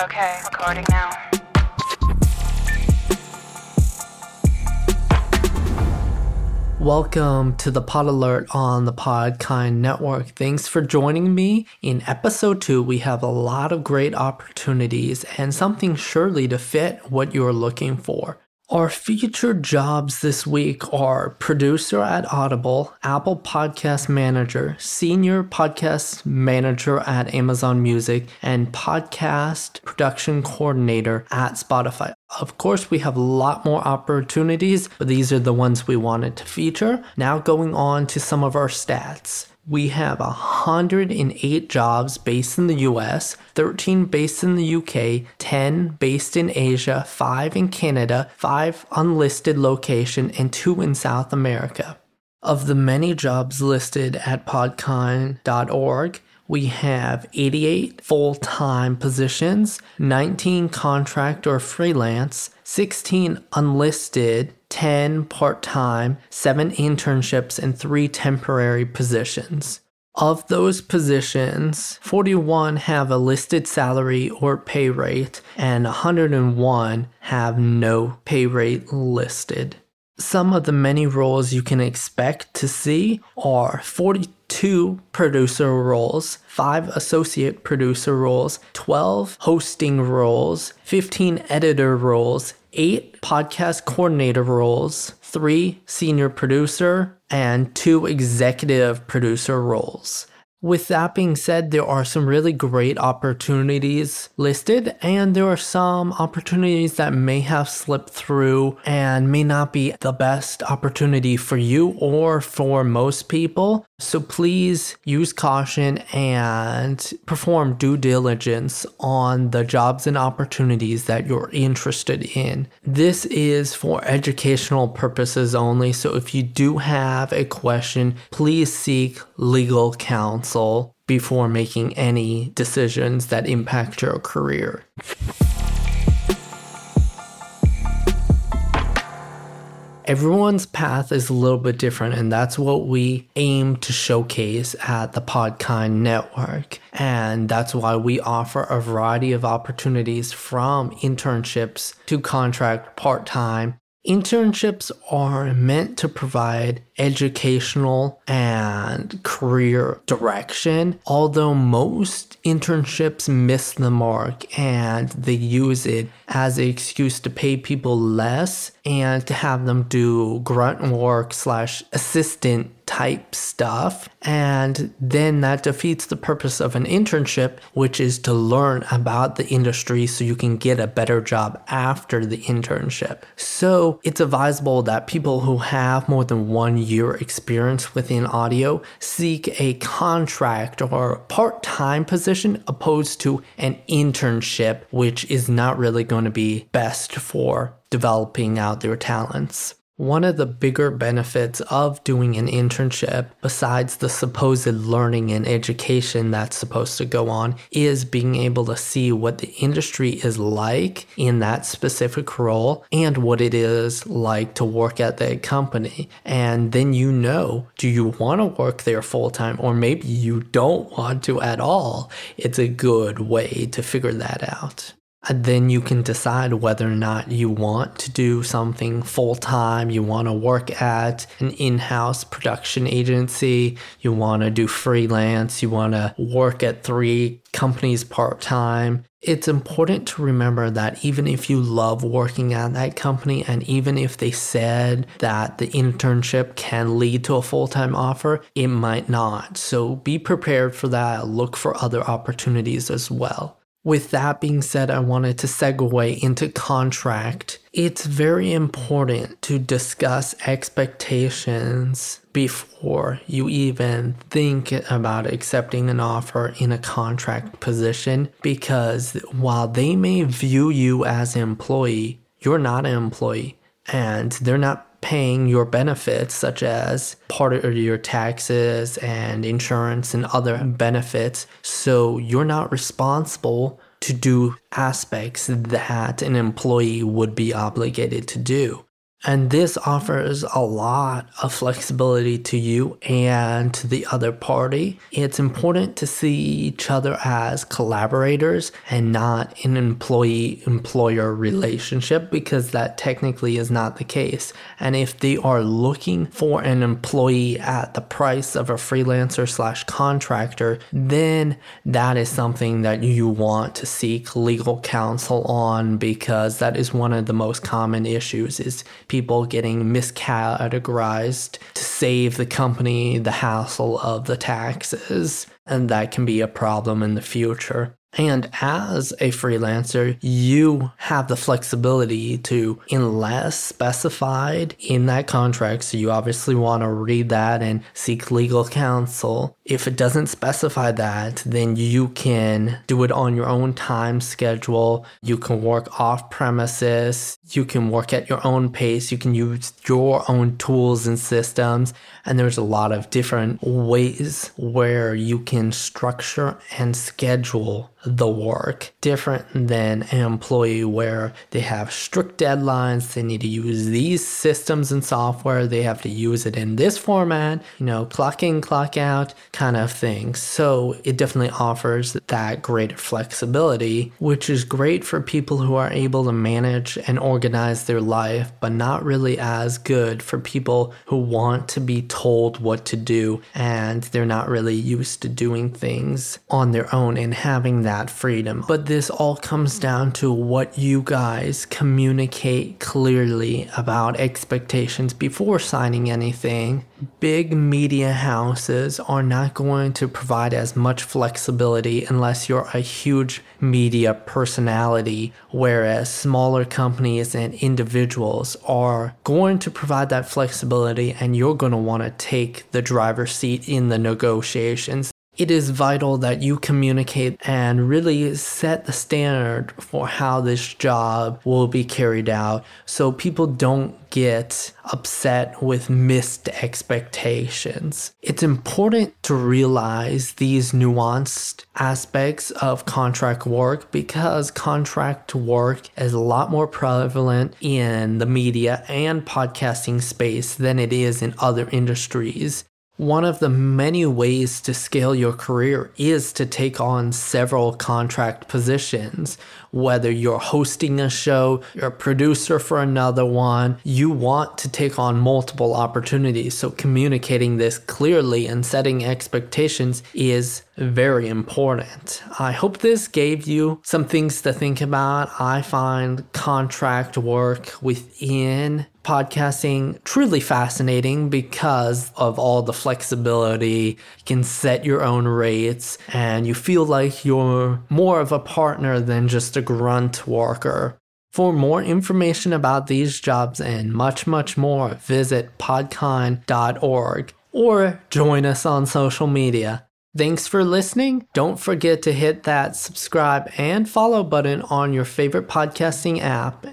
Okay, recording now. Welcome to the Pod Alert on the Podkind Network. Thanks for joining me. In episode two, we have a lot of great opportunities and something surely to fit what you're looking for. Our featured jobs this week are producer at Audible, Apple Podcast Manager, senior podcast manager at Amazon Music, and podcast production coordinator at Spotify. Of course, we have a lot more opportunities, but these are the ones we wanted to feature. Now, going on to some of our stats we have 108 jobs based in the US, 13 based in the UK, 10 based in Asia, 5 in Canada, 5 unlisted location, and 2 in South America. Of the many jobs listed at podkind.org, we have 88 full time positions, 19 contract or freelance, 16 unlisted, 10 part time, 7 internships, and 3 temporary positions. Of those positions, 41 have a listed salary or pay rate, and 101 have no pay rate listed. Some of the many roles you can expect to see are 42 producer roles, 5 associate producer roles, 12 hosting roles, 15 editor roles, 8 podcast coordinator roles, 3 senior producer, and 2 executive producer roles. With that being said, there are some really great opportunities listed, and there are some opportunities that may have slipped through and may not be the best opportunity for you or for most people. So please use caution and perform due diligence on the jobs and opportunities that you're interested in. This is for educational purposes only. So if you do have a question, please seek legal counsel before making any decisions that impact your career. Everyone's path is a little bit different, and that's what we aim to showcase at the Podkind Network. And that's why we offer a variety of opportunities from internships to contract part time Internships are meant to provide educational and career direction, although most internships miss the mark and they use it as an excuse to pay people less and to have them do grunt work slash assistant type stuff. And then that defeats the purpose of an internship, which is to learn about the industry so you can get a better job after the internship. So it's advisable that people who have more than one year experience within audio seek a contract or part time position opposed to an internship, which is not really going to be best for developing out their talents. One of the bigger benefits of doing an internship, besides the supposed learning and education that's supposed to go on, is being able to see what the industry is like in that specific role and what it is like to work at that company. And then you know do you want to work there full time or maybe you don't want to at all? It's a good way to figure that out. And then you can decide whether or not you want to do something full time, you want to work at an in house production agency, you want to do freelance, you want to work at three companies part time. It's important to remember that even if you love working at that company, and even if they said that the internship can lead to a full time offer, it might not. So be prepared for that. Look for other opportunities as well. With that being said, I wanted to segue into contract. It's very important to discuss expectations before you even think about accepting an offer in a contract position because while they may view you as an employee, you're not an employee and they're not paying your benefits, such as part of your taxes and insurance and other benefits. So you're not responsible to do aspects that an employee would be obligated to do. And this offers a lot of flexibility to you and to the other party. It's important to see each other as collaborators and not an employee employer relationship because that technically is not the case. And if they are looking for an employee at the price of a freelancer slash contractor, then that is something that you want to seek legal counsel on because that is one of the most common issues is people getting miscategorized to save the company the hassle of the taxes. And that can be a problem in the future. And as a freelancer, you have the flexibility to, unless specified in that contract, so you obviously want to read that and seek legal counsel. If it doesn't specify that, then you can do it on your own time schedule. You can work off premises. You can work at your own pace. You can use your own tools and systems. And there's a lot of different ways where you can structure and schedule the work. Different than an employee where they have strict deadlines they need to use these systems and software they have to use it in this format you know clock in clock out kind of thing. So it definitely offers that greater flexibility which is great for people who are able to manage and organize their life but not really as good for people who want to be told what to do and they're not really used to doing things on their own and having that freedom. But this all comes down to what you guys communicate clearly about expectations before signing anything. Big media houses are not going to provide as much flexibility unless you're a huge media personality, whereas smaller companies and individuals are going to provide that flexibility and you're going to want to take the driver's seat in the negotiations it is vital that you communicate and really set the standard for how this job will be carried out so people don't get upset with missed expectations. It's important to realize these nuanced aspects of contract work because contract work is a lot more prevalent in the media and podcasting space than it is in other industries. One of the many ways to scale your career is to take on several contract positions. Whether you're hosting a show, you're a producer for another one, you want to take on multiple opportunities. So, communicating this clearly and setting expectations is very important. I hope this gave you some things to think about. I find contract work within podcasting truly fascinating because of all the flexibility. You can set your own rates and you feel like you're more of a partner than just a grunt worker. For more information about these jobs and much, much more, visit podkind.org or join us on social media. Thanks for listening. Don't forget to hit that subscribe and follow button on your favorite podcasting app